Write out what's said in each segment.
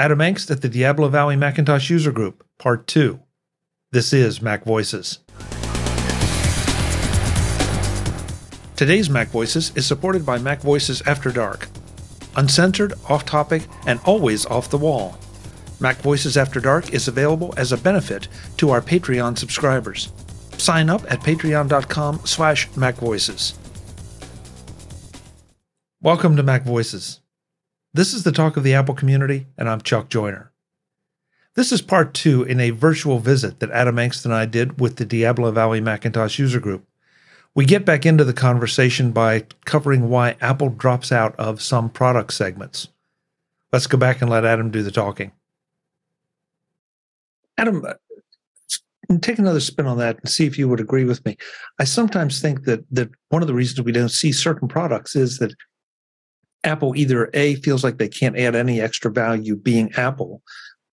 Adam Engst at the Diablo Valley Macintosh User Group, Part 2. This is Mac Voices. Today's Mac Voices is supported by Mac Voices After Dark. Uncensored, off topic, and always off the wall. Mac Voices After Dark is available as a benefit to our Patreon subscribers. Sign up at patreon.com slash macvoices. Welcome to Mac Voices. This is the talk of the Apple community, and I'm Chuck Joiner. This is part two in a virtual visit that Adam Engst and I did with the Diablo Valley Macintosh user group. We get back into the conversation by covering why Apple drops out of some product segments. Let's go back and let Adam do the talking. Adam, uh, take another spin on that and see if you would agree with me. I sometimes think that that one of the reasons we don't see certain products is that Apple either A feels like they can't add any extra value being Apple,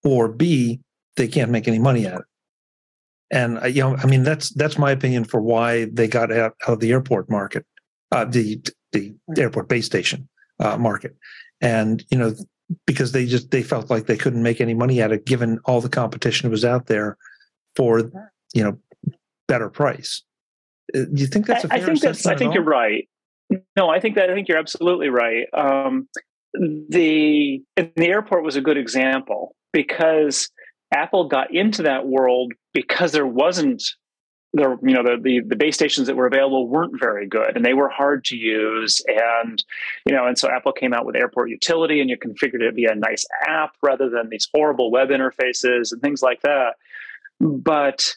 or B they can't make any money at it. And uh, you know, I mean, that's that's my opinion for why they got out, of the airport market, uh, the the airport base station uh, market, and you know, because they just they felt like they couldn't make any money at it given all the competition that was out there for you know better price. Uh, do you think that's a fair I think that's. I think you're right. No, I think that I think you're absolutely right. Um, the the airport was a good example because Apple got into that world because there wasn't there you know the, the, the base stations that were available weren't very good and they were hard to use and you know and so Apple came out with Airport Utility and you configured it via a nice app rather than these horrible web interfaces and things like that. But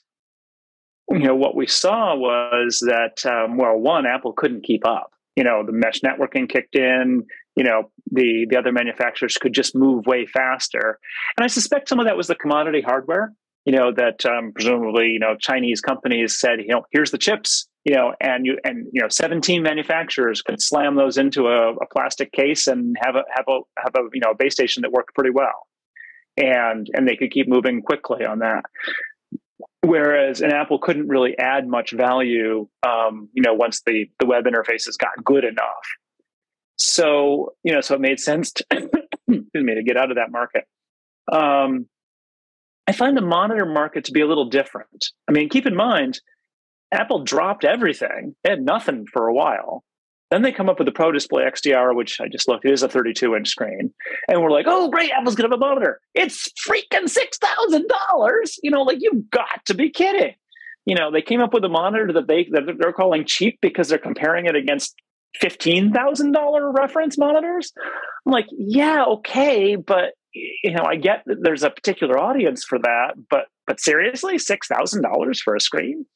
you know what we saw was that um, well one Apple couldn't keep up you know the mesh networking kicked in you know the the other manufacturers could just move way faster. And i suspect some of that was the commodity hardware you know that um, presumably you know chinese companies said you know here's the chips you know and you and you know 17 manufacturers could slam those into a, a plastic case and have a have a have a you know a base station that worked pretty well. And and they could keep moving quickly on that whereas an Apple couldn't really add much value, um, you know, once the the web interfaces got good enough. So you know, so it made sense to, me to get out of that market. Um, I find the monitor market to be a little different. I mean, keep in mind, Apple dropped everything; they had nothing for a while, then they come up with the Pro Display XDR, which I just looked, it is a 32 inch screen. And we're like, oh, great, Apple's going to have a monitor. It's freaking $6,000. You know, like you've got to be kidding. You know, they came up with a monitor that, they, that they're calling cheap because they're comparing it against $15,000 reference monitors. I'm like, yeah, okay, but you know, I get that there's a particular audience for that, but but seriously, six thousand dollars for a screen,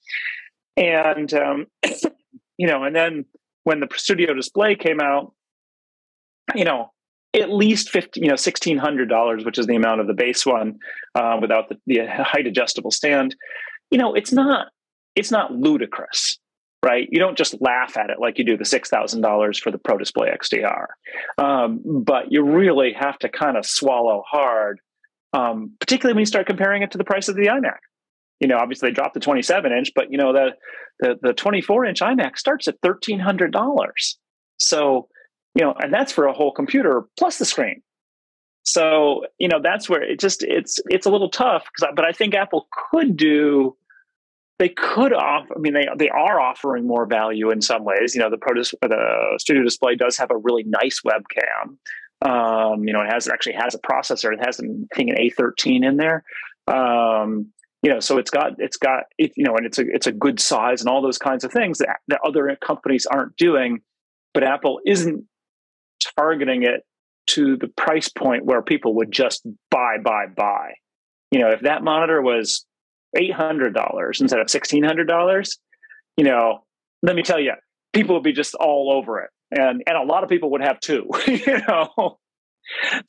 and um, you know, and then when the studio display came out, you know, at least fifty, you know, sixteen hundred dollars, which is the amount of the base one, uh, without the, the height adjustable stand. You know, it's not it's not ludicrous, right? You don't just laugh at it like you do the six thousand dollars for the Pro Display XDR, um, but you really have to kind of swallow hard, um, particularly when you start comparing it to the price of the iMac you know, obviously they dropped the 27 inch, but you know, the the, the 24 inch iMac starts at $1,300. So, you know, and that's for a whole computer plus the screen. So, you know, that's where it just it's it's a little tough because, but I think Apple could do. They could offer. I mean, they they are offering more value in some ways. You know, the Pro the Studio Display does have a really nice webcam. Um, you know, it has actually has a processor. It has I think an A13 in there. Um, you know so it's got it's got it, you know and it's a it's a good size and all those kinds of things that, that other companies aren't doing but apple isn't targeting it to the price point where people would just buy buy buy. You know if that monitor was $800 instead of $1600 you know let me tell you people would be just all over it. And and a lot of people would have two you know?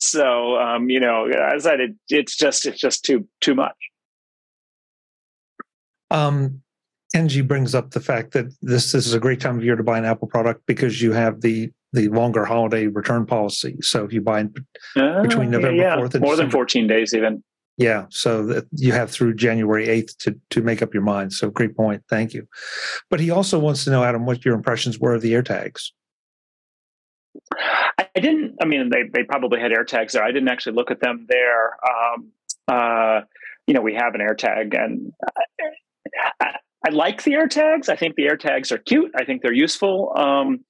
So um, you know as i said it, it's just it's just too too much um, Kenji brings up the fact that this, this is a great time of year to buy an Apple product because you have the the longer holiday return policy. So if you buy uh, between November yeah, 4th and more December, than 14 days even. Yeah, so that you have through January 8th to to make up your mind. So great point. Thank you. But he also wants to know Adam what your impressions were of the AirTags. I didn't. I mean, they they probably had AirTags there. I didn't actually look at them there. Um, uh, you know, we have an AirTag, and I, I, like the AirTags. I think the AirTags are cute. I think they're useful. Um,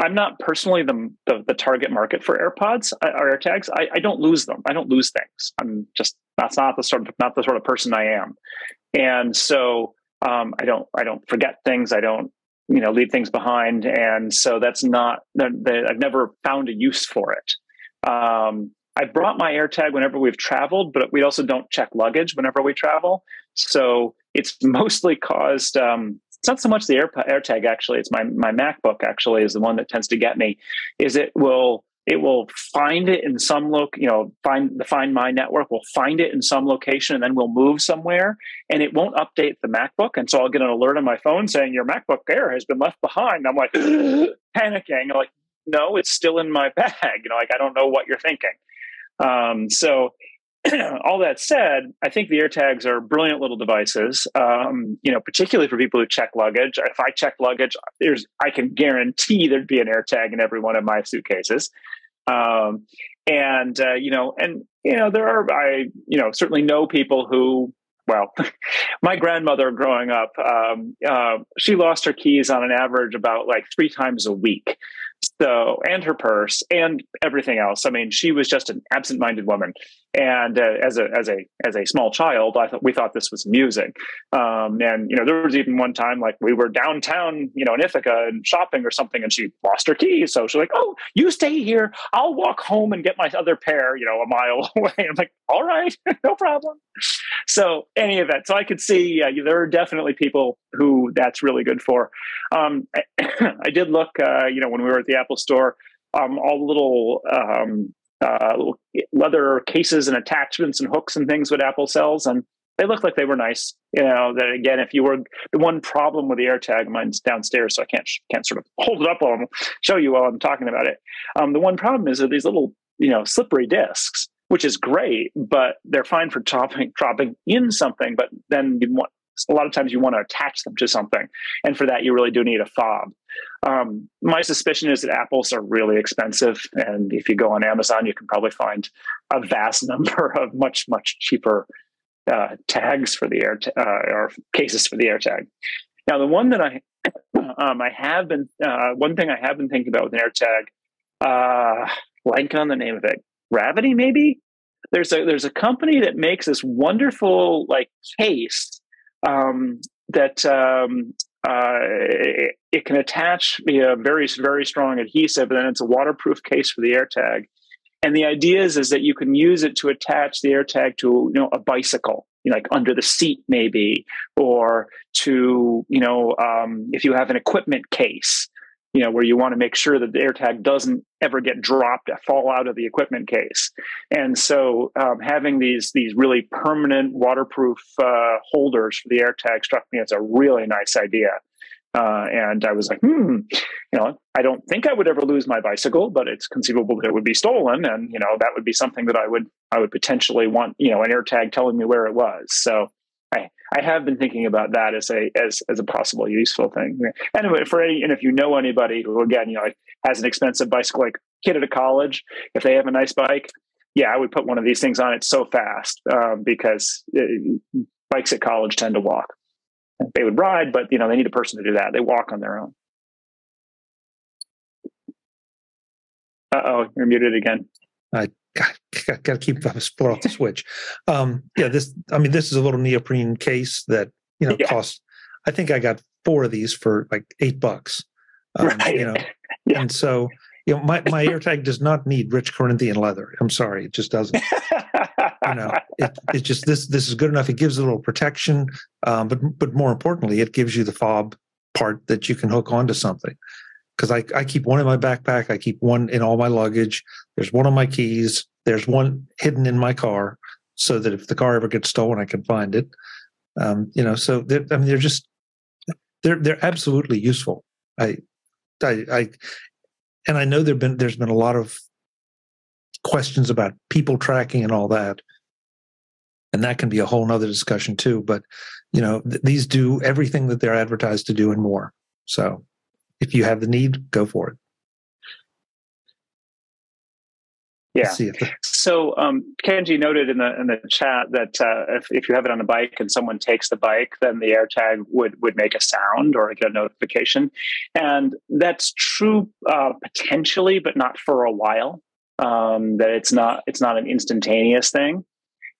I'm not personally the, the, the target market for AirPods uh, or AirTags. I, I don't lose them. I don't lose things. I'm just that's not the sort of not the sort of person I am, and so um, I don't I don't forget things. I don't you know leave things behind, and so that's not. that I've never found a use for it. Um, I brought my AirTag whenever we've traveled, but we also don't check luggage whenever we travel. So it's mostly caused um, it's not so much the Air, AirTag actually. It's my my MacBook actually is the one that tends to get me. Is it will it will find it in some loc you know find the find my network will find it in some location and then we'll move somewhere and it won't update the macbook and so i'll get an alert on my phone saying your macbook air has been left behind i'm like panicking I'm like no it's still in my bag you know like i don't know what you're thinking um, so all that said, I think the AirTags are brilliant little devices. Um, you know, particularly for people who check luggage. If I check luggage, there's I can guarantee there'd be an AirTag in every one of my suitcases. Um, and uh, you know, and you know, there are I you know certainly know people who. Well, my grandmother growing up, um, uh, she lost her keys on an average about like three times a week. So, and her purse and everything else. I mean, she was just an absent-minded woman. And uh, as a as a as a small child, I thought we thought this was amusing. Um, and you know, there was even one time like we were downtown, you know, in Ithaca and shopping or something, and she lost her keys. So she's like, "Oh, you stay here. I'll walk home and get my other pair, you know, a mile away." I'm like, "All right, no problem." So any of that. So I could see there are definitely people who that's really good for. Um, I, I, did look, uh, you know, when we were at the Apple Store, um, all the little um, uh, leather cases and attachments and hooks and things that Apple sells, and they looked like they were nice. You know, that again, if you were the one problem with the AirTag, mine's downstairs, so I can't can't sort of hold it up while I'm show you while I'm talking about it. Um, the one problem is that these little you know slippery discs, which is great, but they're fine for dropping dropping in something. But then you want a lot of times you want to attach them to something. And for that, you really do need a fob. Um, my suspicion is that apples are really expensive. And if you go on Amazon, you can probably find a vast number of much, much cheaper uh, tags for the air, uh, or cases for the AirTag. Now, the one that I, um, I have been, uh, one thing I have been thinking about with an AirTag, uh, blank on the name of it, Gravity, maybe? There's a there's a company that makes this wonderful like case um, that um, uh, it, it, can attach a very very strong adhesive, and then it's a waterproof case for the AirTag. And the idea is, is that you can use it to attach the AirTag to you know a bicycle, you know, like under the seat maybe, or to you know um, if you have an equipment case, you know, where you want to make sure that the AirTag doesn't ever get dropped, fall out of the equipment case. And so, um, having these these really permanent waterproof uh, holders for the AirTag struck me as a really nice idea. Uh, and I was like, hmm, you know, I don't think I would ever lose my bicycle, but it's conceivable that it would be stolen, and you know, that would be something that I would I would potentially want, you know, an AirTag telling me where it was. So I, have been thinking about that as a as as a possible useful thing. Anyway, for any and if you know anybody who again you know like has an expensive bicycle, like kid at a college, if they have a nice bike, yeah, I would put one of these things on it so fast um, because it, uh, bikes at college tend to walk. They would ride, but you know they need a person to do that. They walk on their own. Uh oh, you're muted again. I got, got to keep split off the switch. Um, yeah, this. I mean, this is a little neoprene case that you know yeah. costs. I think I got four of these for like eight bucks. Um, right. You know, yeah. and so you know, my my AirTag does not need rich Corinthian leather. I'm sorry, it just doesn't. you know, it, it's just this this is good enough. It gives a little protection, um, but but more importantly, it gives you the fob part that you can hook onto something because I, I keep one in my backpack. I keep one in all my luggage. There's one on my keys. There's one hidden in my car so that if the car ever gets stolen, I can find it. Um, you know, so I mean, they're just, they're, they're absolutely useful. I, I, I, and I know there've been, there's been a lot of questions about people tracking and all that. And that can be a whole nother discussion too. But, you know, th- these do everything that they're advertised to do and more. So if you have the need, go for it. Yeah. So um, Kenji noted in the in the chat that uh, if, if you have it on a bike and someone takes the bike, then the AirTag would would make a sound or get a notification, and that's true uh, potentially, but not for a while. Um, that it's not it's not an instantaneous thing,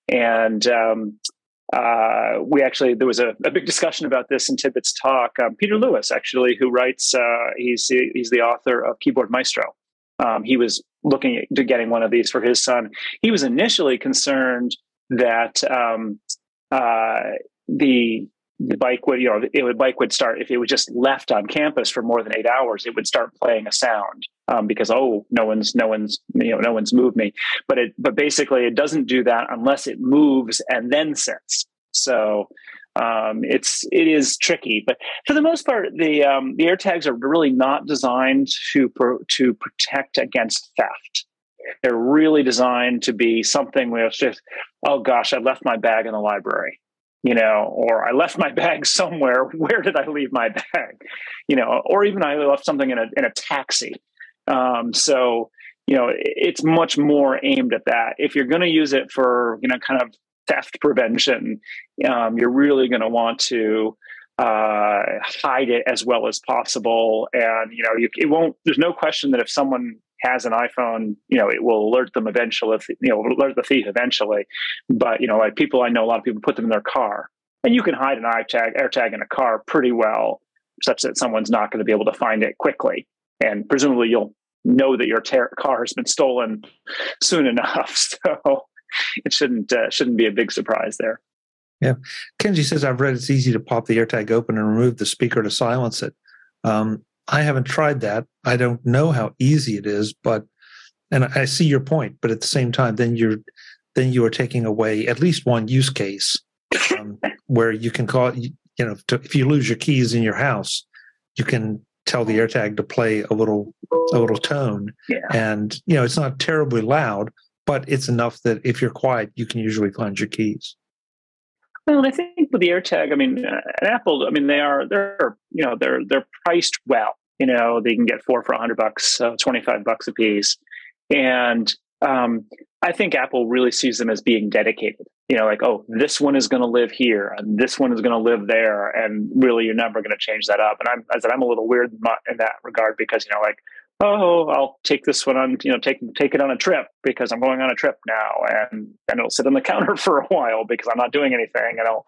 and um, uh, we actually there was a, a, big discussion about this in TidBITS Talk. Um, Peter Lewis, actually, who writes, uh, he's he's the author of Keyboard Maestro. Um, he was looking to getting one of these for his son. He was initially concerned that um, uh, the the bike would you know it would bike would start if it was just left on campus for more than eight hours it would start playing a sound um, because oh no one's no one's you know no one's moved me. But it but basically it doesn't do that unless it moves and then sits. So um, it's it is tricky, but for the most part, the um, the AirTags are really not designed to pro- to protect against theft. They're really designed to be something where it's just, oh gosh, I left my bag in the library, you know, or I left my bag somewhere. Where did I leave my bag? You know, or even I left something in a in a taxi. Um, so you know, it's much more aimed at that. If you're going to use it for you know kind of theft prevention, um, you're really going to want to uh, hide it as well as possible. And you know, you, it won't. There's no question that if someone has an iPhone, you know, it will alert them eventually. You know, alert the thief eventually. But you know, like people I know, a lot of people put them in their car, and you can hide an iTag AirTag in a car pretty well, such that someone's not going to be able to find it quickly. And presumably, you'll know that your ter- car has been stolen soon enough. So it shouldn't uh, shouldn't be a big surprise there. Yeah, Kenji says I've read it's easy to pop the AirTag open and remove the speaker to silence it. Um, I haven't tried that. I don't know how easy it is, but and I see your point. But at the same time, then you're then you are taking away at least one use case um, where you can call you know to, if you lose your keys in your house, you can tell the AirTag to play a little a little tone, yeah. and you know it's not terribly loud, but it's enough that if you're quiet, you can usually find your keys. Well, I think with the AirTag, I mean, uh, Apple, I mean, they are they're you know they're they're priced well. You know, they can get four for hundred bucks, uh, twenty five bucks a piece, and um, I think Apple really sees them as being dedicated. You know, like oh, this one is going to live here, and this one is going to live there, and really, you're never going to change that up. And I'm, I said, I'm a little weird in that regard because you know, like oh, I'll take this one on, you know, take take it on a trip because I'm going on a trip now, and and it'll sit on the counter for a while because I'm not doing anything, and I'll,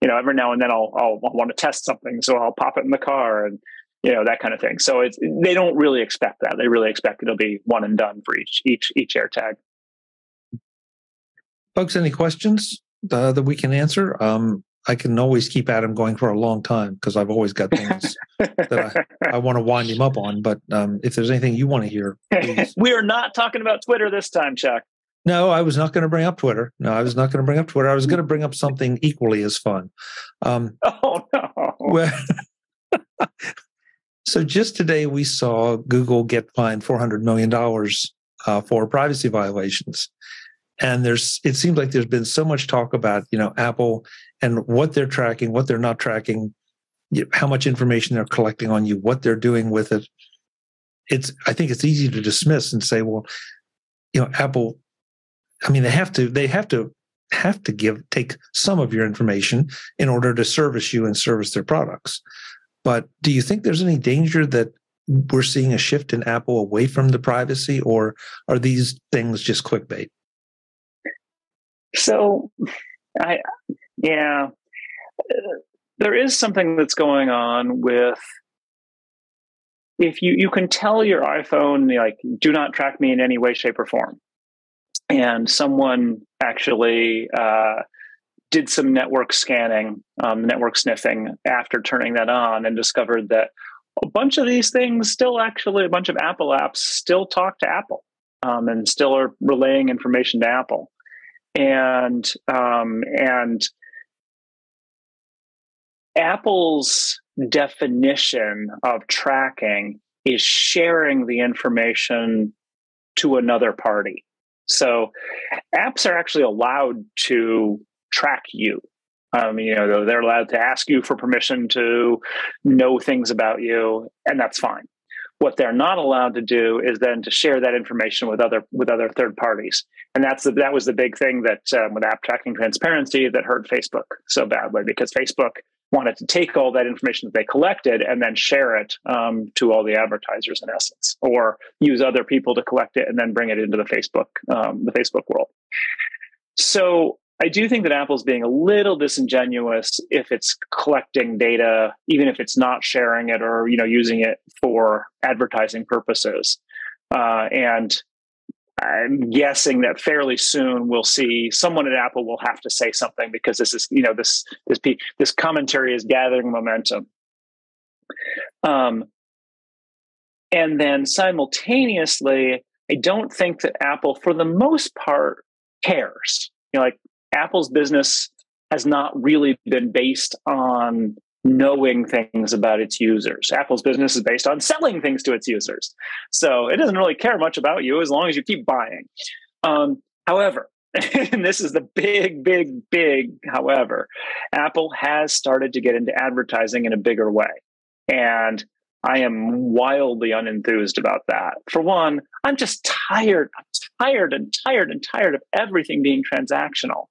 you know, every now and then I'll I'll, I'll want to test something, so I'll pop it in the car and you know that kind of thing. So it's they don't really expect that. They really expect it'll be one and done for each each each AirTag. Folks, any questions uh, that we can answer? Um, I can always keep Adam going for a long time because I've always got things that I, I want to wind him up on. But um, if there's anything you want to hear, we are not talking about Twitter this time, Chuck. No, I was not going to bring up Twitter. No, I was not going to bring up Twitter. I was going to bring up something equally as fun. Um, oh no! Well, so just today we saw Google get fined four hundred million dollars uh, for privacy violations, and there's it seems like there's been so much talk about you know Apple and what they're tracking, what they're not tracking, how much information they're collecting on you, what they're doing with it. It's I think it's easy to dismiss and say, well, you know, Apple. I mean, they have to they have to have to give take some of your information in order to service you and service their products. But do you think there's any danger that we're seeing a shift in Apple away from the privacy, or are these things just clickbait? So, I yeah, there is something that's going on with if you you can tell your iphone like do not track me in any way shape or form. And someone actually uh, did some network scanning um, network sniffing after turning that on and discovered that a bunch of these things still actually a bunch of apple apps still talk to apple um, and still are relaying information to apple and um, and Apple's definition of tracking is sharing the information to another party. So apps are actually allowed to track you. Um, you know, they're allowed to ask you for permission to know things about you, and that's fine. What they're not allowed to do is then to share that information with other with other third parties, and that's the, that was the big thing that um, with app tracking transparency that hurt Facebook so badly because Facebook wanted to take all that information that they collected and then share it um, to all the advertisers in essence, or use other people to collect it and then bring it into the Facebook um, the Facebook world. So I do think that Apple's being a little disingenuous if it's collecting data, even if it's not sharing it or you know using it for advertising purposes. Uh, and I'm guessing that fairly soon we'll see someone at Apple will have to say something because this is you know this this this commentary is gathering momentum. Um, and then simultaneously, I don't think that Apple, for the most part, cares. You know, like Apple's business has not really been based on knowing things about its users. Apple's business is based on selling things to its users. So it doesn't really care much about you as long as you keep buying. Um, however, and this is the big, big, big however, Apple has started to get into advertising in a bigger way. And I am wildly unenthused about that. For one, I'm just tired. I'm tired and tired and tired of everything being transactional.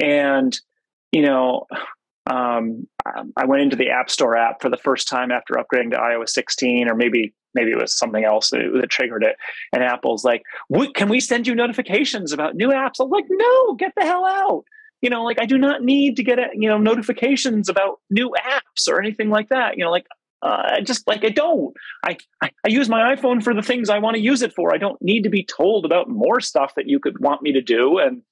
And, you know, um, I went into the App Store app for the first time after upgrading to iOS 16, or maybe maybe it was something else that, that triggered it. And Apple's like, "Can we send you notifications about new apps?" I'm like, "No, get the hell out." You know, like I do not need to get you know notifications about new apps or anything like that. You know, like uh, just like I don't. I, I, I use my iPhone for the things I want to use it for. I don't need to be told about more stuff that you could want me to do. And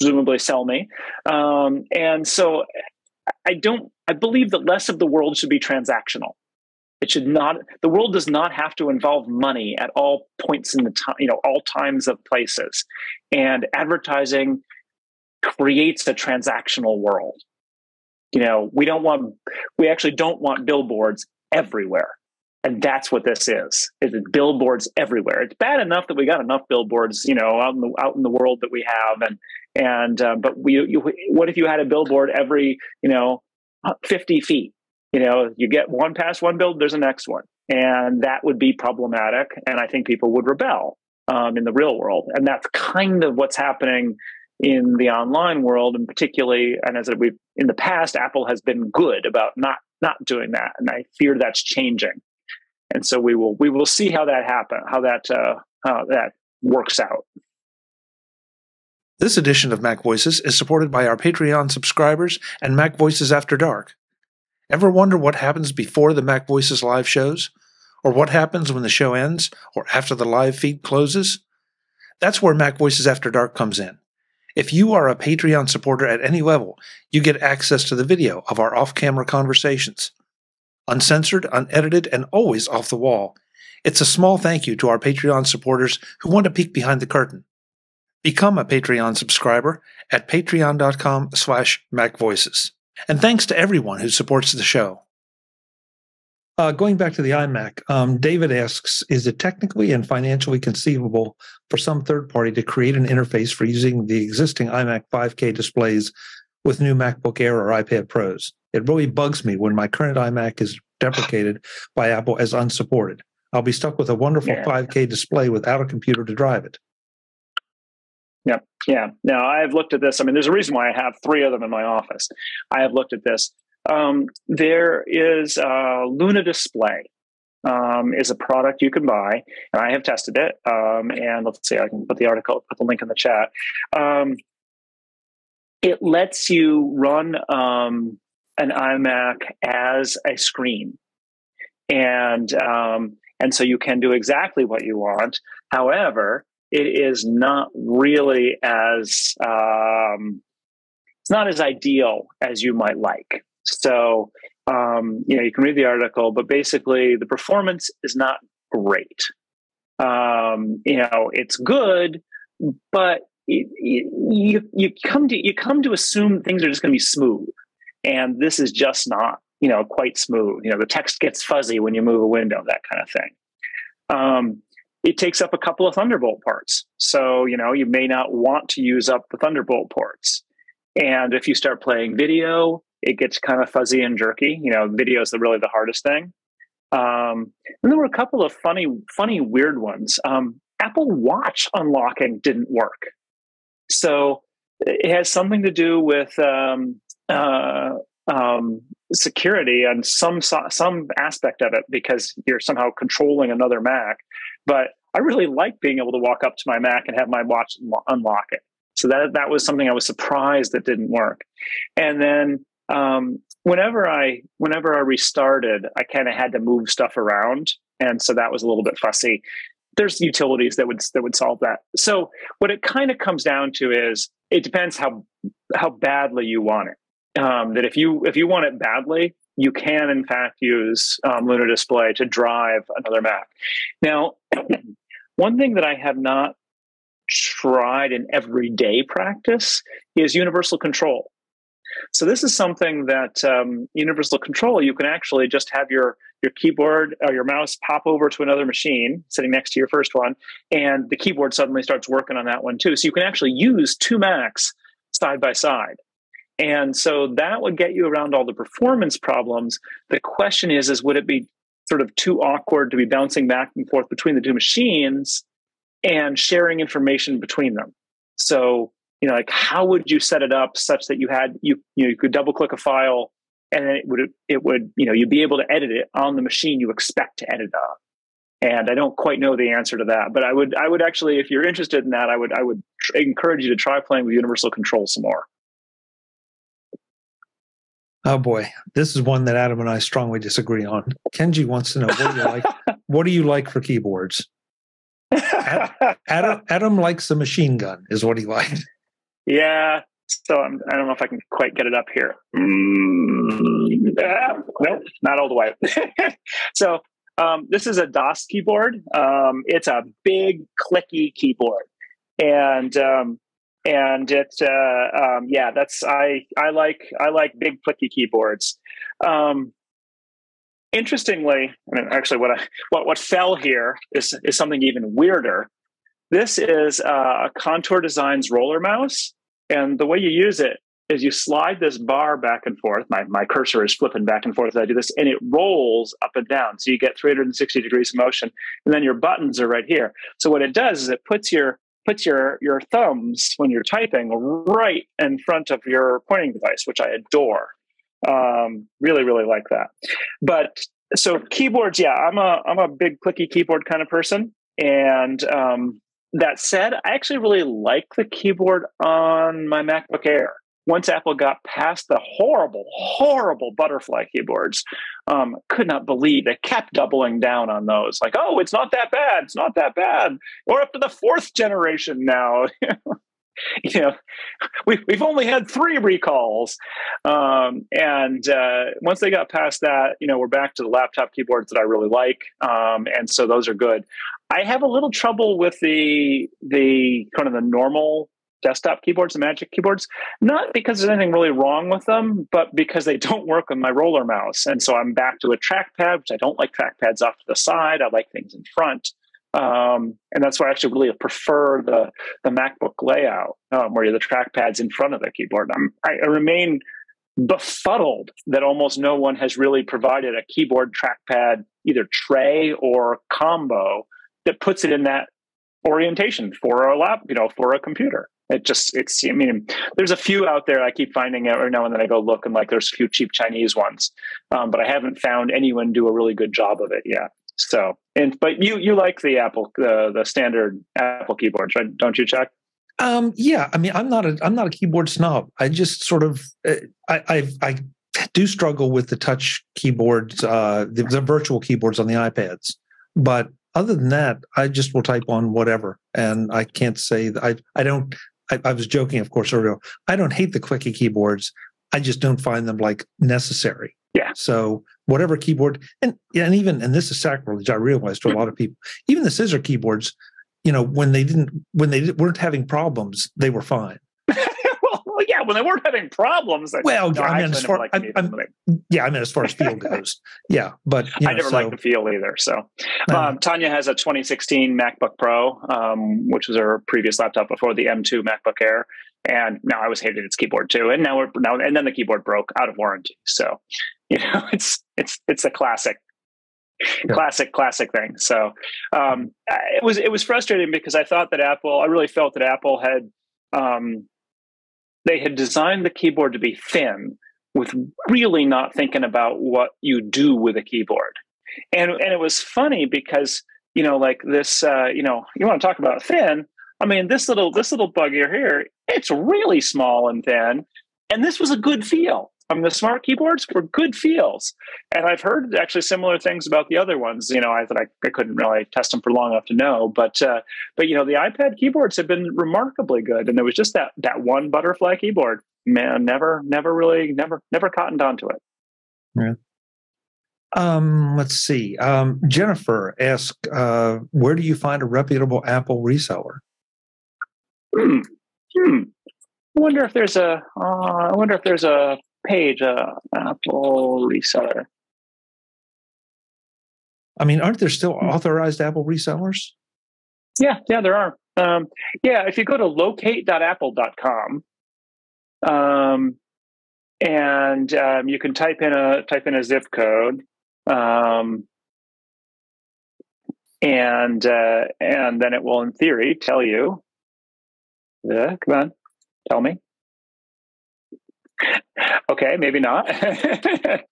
presumably sell me. Um, and so I don't, I believe that less of the world should be transactional. It should not, the world does not have to involve money at all points in the time, you know, all times of places. And advertising creates a transactional world. You know, we don't want, we actually don't want billboards everywhere. And that's what this is. Is billboards everywhere. It's bad enough that we got enough billboards, you know, out in the out in the world that we have, and and uh, but we, you, what if you had a billboard every, you know, fifty feet? You know, you get one past one build, there's a next one, and that would be problematic. And I think people would rebel um, in the real world, and that's kind of what's happening in the online world, and particularly, and as we've in the past, Apple has been good about not not doing that, and I fear that's changing and so we will we will see how that happen how that uh, how that works out. This edition of Mac Voices is supported by our Patreon subscribers and Mac Voices After Dark. Ever wonder what happens before the Mac Voices live shows? Or what happens when the show ends or after the live feed closes? That's where Mac Voices After Dark comes in. If you are a Patreon supporter at any level, you get access to the video of our off camera conversations uncensored, unedited, and always off the wall. It's a small thank you to our Patreon supporters who want to peek behind the curtain. Become a Patreon subscriber at patreon.com slash macvoices. And thanks to everyone who supports the show. Uh, going back to the iMac, um, David asks, is it technically and financially conceivable for some third party to create an interface for using the existing iMac 5K displays with new MacBook Air or iPad Pros? It really bugs me when my current iMac is deprecated by Apple as unsupported. I'll be stuck with a wonderful yeah. 5K display without a computer to drive it. Yep. Yeah. Now I've looked at this. I mean, there's a reason why I have three of them in my office. I have looked at this. Um, there is a Luna Display. Um, is a product you can buy, and I have tested it. Um, and let's see, I can put the article, put the link in the chat. It lets you run um, an iMac as a screen. And um, and so you can do exactly what you want. However, it is not really as um, it's not as ideal as you might like. So um, you know you can read the article, but basically the performance is not great. Um, you know it's good, but you you come to you come to assume things are just going to be smooth. And this is just not, you know, quite smooth. You know, the text gets fuzzy when you move a window, that kind of thing. Um, it takes up a couple of Thunderbolt ports. So, you know, you may not want to use up the Thunderbolt ports. And if you start playing video, it gets kind of fuzzy and jerky. You know, video is the, really the hardest thing. Um, and there were a couple of funny, funny, weird ones. Um, Apple Watch unlocking didn't work. So it has something to do with um, uh, um, security and some some aspect of it because you're somehow controlling another Mac. But I really like being able to walk up to my Mac and have my watch unlock it. So that that was something I was surprised that didn't work. And then um, whenever I whenever I restarted, I kind of had to move stuff around, and so that was a little bit fussy. There's utilities that would that would solve that. So what it kind of comes down to is it depends how how badly you want it. Um, that if you if you want it badly, you can in fact use um, Luna Display to drive another Mac. Now, one thing that I have not tried in everyday practice is universal control. So this is something that um, universal control, you can actually just have your your keyboard or your mouse pop over to another machine sitting next to your first one, and the keyboard suddenly starts working on that one too. So you can actually use two Macs side by side. And so that would get you around all the performance problems. The question is, is would it be sort of too awkward to be bouncing back and forth between the two machines and sharing information between them? So you know like how would you set it up such that you had you you, know, you could double click a file and then it would it would you know you'd be able to edit it on the machine you expect to edit on. And i don't quite know the answer to that but i would i would actually if you're interested in that i would i would tr- encourage you to try playing with universal control some more. Oh boy. This is one that adam and i strongly disagree on. Kenji wants to know what do you like what do you like for keyboards? Adam, adam likes the machine gun is what he likes yeah. So I'm, I do not know if I can quite get it up here. Mm, uh, nope, not all the way. so um, this is a Das keyboard. Um, it's a big clicky keyboard, and um, and it uh, um, yeah, that's I I like I like big clicky keyboards. Um, interestingly, I mean, actually, what I what what fell here is is something even weirder. This is uh, a Contour Designs roller mouse and the way you use it is you slide this bar back and forth. My, my cursor is flipping back and forth as I do this, and it rolls up and down. So you get 360 degrees of motion, and then your buttons are right here. So what it does is it puts your puts your your thumbs when you're typing right in front of your pointing device, which I adore. Um, really, really like that. But so keyboards, yeah, I'm a I'm a big clicky keyboard kind of person, and um, that said, I actually really like the keyboard on my MacBook Air. Once Apple got past the horrible, horrible butterfly keyboards, um, could not believe they kept doubling down on those. Like, oh, it's not that bad. It's not that bad. We're up to the fourth generation now. you know, we, we've only had three recalls. Um, and uh, once they got past that, you know, we're back to the laptop keyboards that I really like. Um, and so those are good. I have a little trouble with the the kind of the normal desktop keyboards, the Magic keyboards, not because there's anything really wrong with them, but because they don't work on my roller mouse. And so I'm back to a trackpad, which I don't like trackpads off to the side. I like things in front. Um, and that's why I actually really prefer the the MacBook layout, um, where the trackpad's in front of the keyboard. I'm, I, remain befuddled that almost no one has really provided a keyboard trackpad either tray or combo that puts it in that orientation for a lap, you know, for a computer. It just, it's, I mean, there's a few out there I keep finding every now and then I go look and like there's a few cheap Chinese ones, um, but I haven't found anyone do a really good job of it yet. So, and, but you, you like the Apple, the, the standard Apple keyboards, right? Don't you, Chuck? Um, yeah. I mean, I'm not a, I'm not a keyboard snob. I just sort of, uh, I, I, I do struggle with the touch keyboards, uh, the, the virtual keyboards on the iPads, but other than that, I just will type on whatever, and I can't say that I I don't. I, I was joking, of course, earlier. I don't hate the quickie keyboards. I just don't find them like necessary. Yeah. So whatever keyboard, and and even and this is sacrilege. I realize to a lot of people, even the scissor keyboards, you know, when they didn't when they weren't having problems, they were fine well yeah, when they weren't having problems. well, no, I, mean, as far, I, yeah, I mean, as far as feel goes, yeah, but you know, I never so, liked the feel either. So, um, Tanya has a 2016 MacBook Pro, um, which was her previous laptop before the M2 MacBook Air, and now I was hated its keyboard too, and now we're now and then the keyboard broke out of warranty. So, you know, it's it's it's a classic. yeah. classic, classic thing. So um, it was it was frustrating because I thought that Apple, I really felt that Apple had um, they had designed the keyboard to be thin, with really not thinking about what you do with a keyboard. And and it was funny because you know like this uh, you know you want to talk about thin. I mean this little this little bug here, it's really small and thin, and this was a good feel. Mean, the smart keyboards were good feels, and I've heard actually similar things about the other ones. You know, I thought I, I couldn't really test them for long enough to know, but uh, but you know, the iPad keyboards have been remarkably good, and there was just that that one butterfly keyboard. Man, never, never really, never, never cottoned onto it. Yeah. Um, let's see. Um, Jennifer asked, uh, "Where do you find a reputable Apple reseller?" Hmm. Hmm. I wonder if there's a. Uh, I wonder if there's a page, uh, Apple reseller. I mean, aren't there still authorized Apple resellers? Yeah, yeah, there are. Um, yeah, if you go to locate.apple.com, um, and um, you can type in a type in a zip code, um, and uh, and then it will, in theory, tell you. Yeah, come on, tell me okay, maybe not.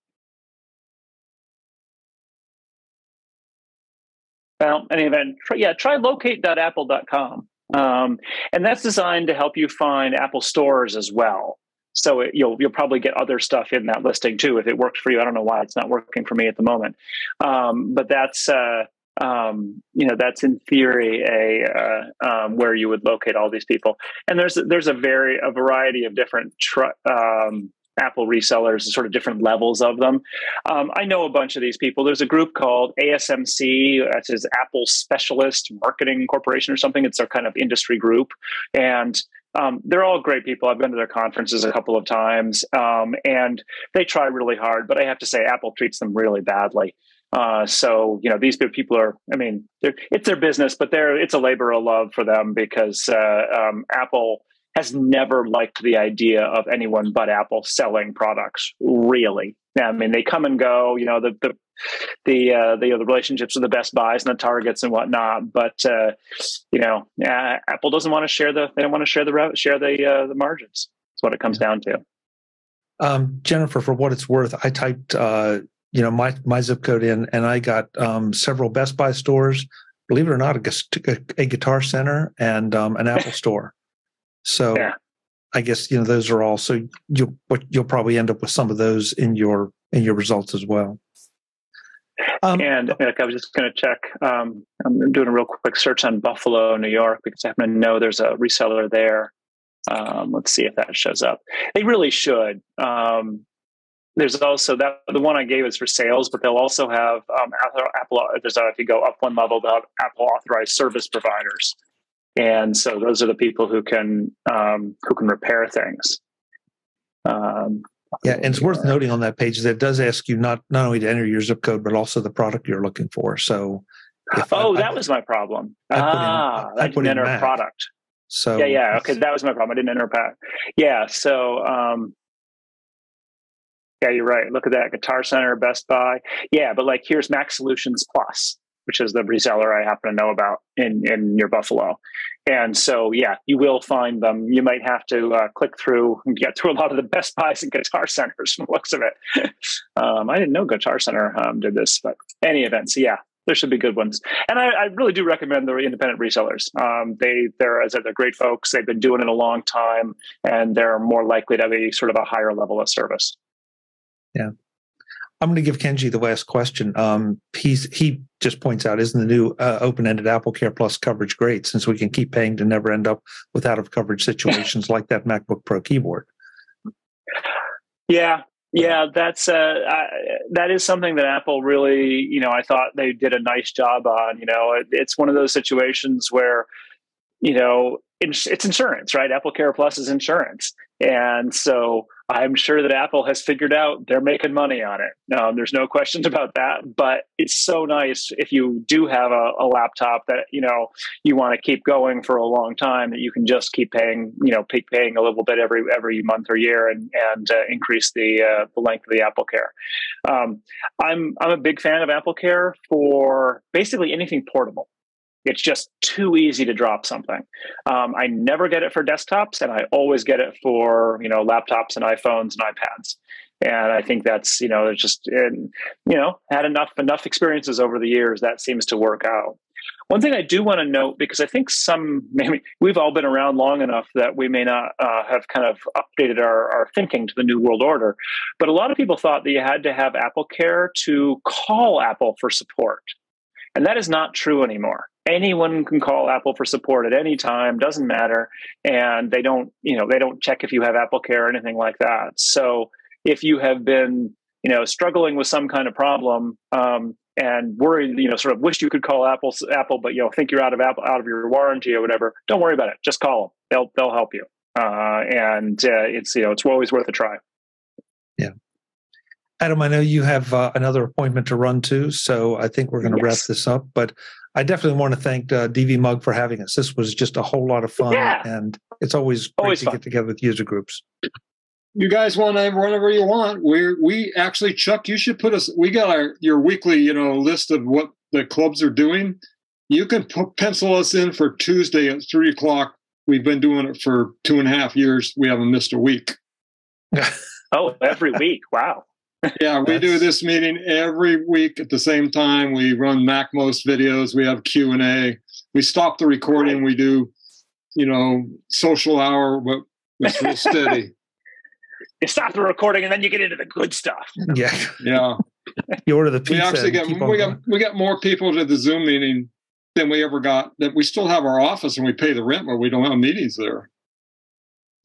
well, any event, try, yeah, try locate.apple.com. Um, and that's designed to help you find Apple stores as well. So it, you'll you'll probably get other stuff in that listing too if it works for you. I don't know why it's not working for me at the moment, um, but that's uh, um, you know that's in theory a uh, um, where you would locate all these people and there's there's a very a variety of different tr- um, apple resellers sort of different levels of them um, i know a bunch of these people there's a group called asmc that's his apple specialist marketing corporation or something it's their kind of industry group and um, they're all great people. I've been to their conferences a couple of times, um, and they try really hard. But I have to say, Apple treats them really badly. Uh, so you know these people are. I mean, it's their business, but they're it's a labor of love for them because uh, um, Apple has never liked the idea of anyone but Apple selling products. Really, I mean, they come and go. You know, the the the uh, the, the relationships with the Best Buys and the Targets and whatnot. But uh, you know, uh, Apple doesn't want to share the they don't want to share the share the uh, the margins. That's what it comes down to. Um, Jennifer, for what it's worth, I typed uh, you know my my zip code in, and I got um, several Best Buy stores. Believe it or not, a, a Guitar Center and um, an Apple Store. So yeah. I guess you know those are all. So you'll you'll probably end up with some of those in your in your results as well. Um, and like, I was just going to check. Um, I'm doing a real quick search on Buffalo, New York, because I happen to know there's a reseller there. Um, let's see if that shows up. They really should. Um, there's also that the one I gave is for sales, but they'll also have um, Apple. There's if you go up one level, they'll have Apple authorized service providers, and so those are the people who can um, who can repair things. Um, yeah, and it's worth noting on that page that it does ask you not not only to enter your zip code, but also the product you're looking for. So, oh, I, that I, was my problem. I ah, in, I, didn't enter a product. So yeah, yeah, okay, that was my problem. I didn't enter a pack. Yeah, so um, yeah, you're right. Look at that Guitar Center, Best Buy. Yeah, but like here's Mac Solutions Plus, which is the reseller I happen to know about in in your Buffalo. And so, yeah, you will find them. You might have to uh, click through and get through a lot of the Best Buys and Guitar Centers from the looks of it. um, I didn't know Guitar Center um, did this, but any event, so yeah, there should be good ones. And I, I really do recommend the independent resellers. Um, they they're as they're great folks. They've been doing it a long time, and they're more likely to have a sort of a higher level of service. Yeah. I'm going to give Kenji the last question. Um, he's, he just points out, isn't the new uh, open-ended Apple Care Plus coverage great since we can keep paying to never end up with out of coverage situations like that MacBook Pro keyboard? Yeah, yeah, that's uh, I, that is something that Apple really, you know, I thought they did a nice job on. You know, it, it's one of those situations where, you know, it's, it's insurance, right? Apple Care Plus is insurance, and so I'm sure that Apple has figured out they're making money on it. Um, there's no questions about that. But it's so nice if you do have a, a laptop that you know you want to keep going for a long time that you can just keep paying you know keep paying a little bit every every month or year and and uh, increase the uh, the length of the Apple Care. Um, I'm I'm a big fan of Apple Care for basically anything portable. It's just too easy to drop something. Um, I never get it for desktops, and I always get it for you know laptops and iPhones and iPads. And I think that's you know it's just you know had enough enough experiences over the years that seems to work out. One thing I do want to note because I think some maybe we've all been around long enough that we may not uh, have kind of updated our, our thinking to the new world order, but a lot of people thought that you had to have Apple Care to call Apple for support. And that is not true anymore. Anyone can call Apple for support at any time, doesn't matter. And they don't, you know, they don't check if you have Apple Care or anything like that. So if you have been, you know, struggling with some kind of problem, um, and worried, you know, sort of wish you could call Apple, Apple, but you know, think you're out of Apple, out of your warranty or whatever. Don't worry about it. Just call them. They'll they'll help you. Uh, and uh, it's you know, it's always worth a try. Yeah. Adam, I know you have uh, another appointment to run to, so I think we're going to yes. wrap this up. But I definitely want to thank uh, DV Mug for having us. This was just a whole lot of fun, yeah. and it's always, always great fun. to get together with user groups. You guys want to whenever you want. We we actually, Chuck, you should put us. We got our your weekly, you know, list of what the clubs are doing. You can p- pencil us in for Tuesday at three o'clock. We've been doing it for two and a half years. We haven't missed a week. oh, every week! Wow yeah, we do this meeting every week at the same time. We run MacMost videos. We have Q and A. We stop the recording. We do, you know, social hour, but it's real steady. You stop the recording and then you get into the good stuff. Yeah, yeah. You order the pizza. We actually get we got we got more people to the Zoom meeting than we ever got. That we still have our office and we pay the rent, but we don't have meetings there.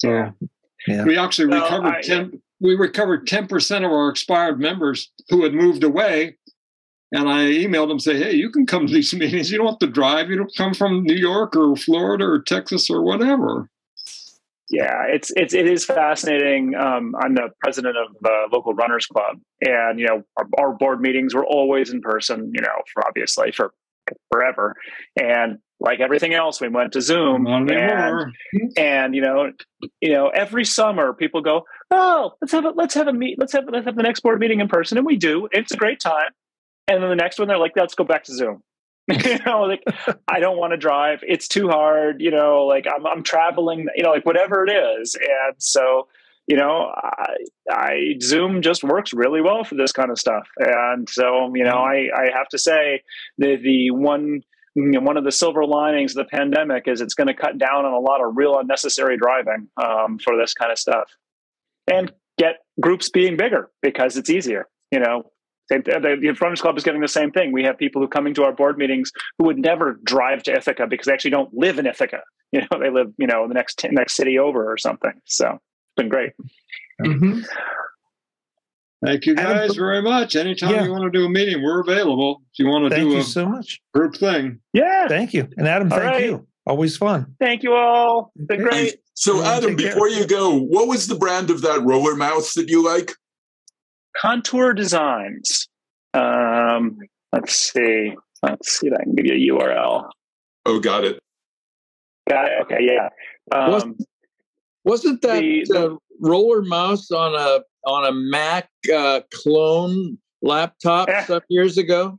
So yeah. Yeah. we actually well, recovered I, ten we recovered 10% of our expired members who had moved away. And I emailed them, say, hey, you can come to these meetings. You don't have to drive. You don't come from New York or Florida or Texas or whatever. Yeah, it's it's it is fascinating. Um, I'm the president of the local runners club, and you know our, our board meetings were always in person. You know, for obviously for forever, and like everything else, we went to Zoom, and, and you know, you know, every summer people go, oh, let's have a let's have a meet, let's have let's have the next board meeting in person, and we do. It's a great time, and then the next one they're like, let's go back to Zoom. you know, like I don't want to drive; it's too hard. You know, like I'm I'm traveling. You know, like whatever it is, and so you know, I, I, Zoom just works really well for this kind of stuff. And so, you know, I, I have to say the the one you know, one of the silver linings of the pandemic is it's going to cut down on a lot of real unnecessary driving um, for this kind of stuff, and get groups being bigger because it's easier. You know, the, the Runners Club is getting the same thing. We have people who coming to our board meetings who would never drive to Ithaca because they actually don't live in Ithaca. You know, they live you know the next t- next city over or something. So it's been great. Mm-hmm. Thank you guys very much. Anytime yeah. you want to do a meeting, we're available. If you want to thank do you a so much group thing. Yeah. Thank you. And Adam, all thank right. you. Always fun. Thank you all. It's been great. So Adam, before you go, what was the brand of that roller mouse that you like? Contour Designs. Um, let's see. Let's see if I can give you a URL. Oh, got it. Got it. Okay, yeah. Um, wasn't, wasn't that the, the, roller mouse on a on a Mac uh, clone laptop eh. some years ago?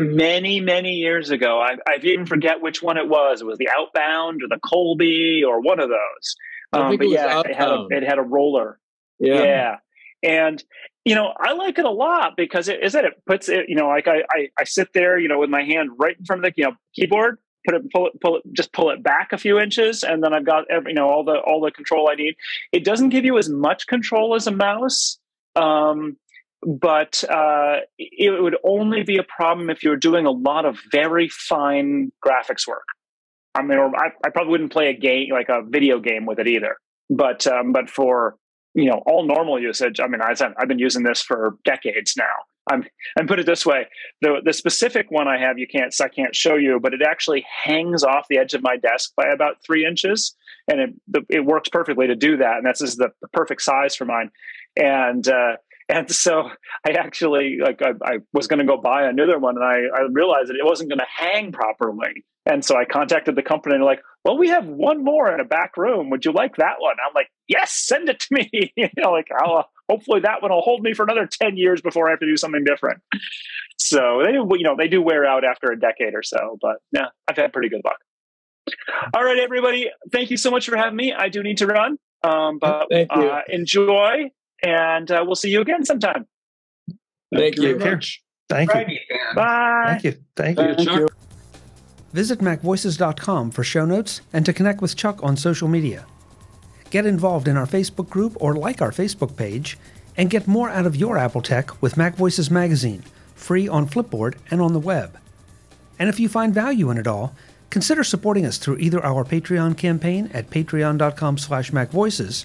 Many, many years ago. I, I even forget which one it was. It was the Outbound or the Colby or one of those. Um, but yeah, it had, a, it had a roller. Yeah. yeah. And, you know, I like it a lot because it is that it puts it, you know, like I, I, I sit there, you know, with my hand right in front of the you know, keyboard put it pull it pull it just pull it back a few inches and then i've got every, you know all the all the control i need it doesn't give you as much control as a mouse um, but uh, it would only be a problem if you're doing a lot of very fine graphics work. I mean I, I probably wouldn't play a game like a video game with it either. But um, but for you know all normal usage i mean i've been using this for decades now. I'm and put it this way: the the specific one I have, you can't I can't show you, but it actually hangs off the edge of my desk by about three inches, and it it works perfectly to do that, and that's is the, the perfect size for mine, and. uh and so I actually like I, I was going to go buy another one, and I, I realized that it wasn't going to hang properly. And so I contacted the company and like, well, we have one more in a back room. Would you like that one? I'm like, yes, send it to me. you know, like I'll, uh, hopefully that one will hold me for another 10 years before I have to do something different. So they do, you know, they do wear out after a decade or so, but yeah, I've had pretty good luck. All right, everybody. Thank you so much for having me. I do need to run, um, but uh, enjoy and uh, we'll see you again sometime. Thank, Thank you. you. Thank you. Bye. Thank you. Thank you. Thank you. Visit MacVoices.com for show notes and to connect with Chuck on social media. Get involved in our Facebook group or like our Facebook page, and get more out of your Apple tech with MacVoices Magazine, free on Flipboard and on the web. And if you find value in it all, consider supporting us through either our Patreon campaign at patreon.com slash macvoices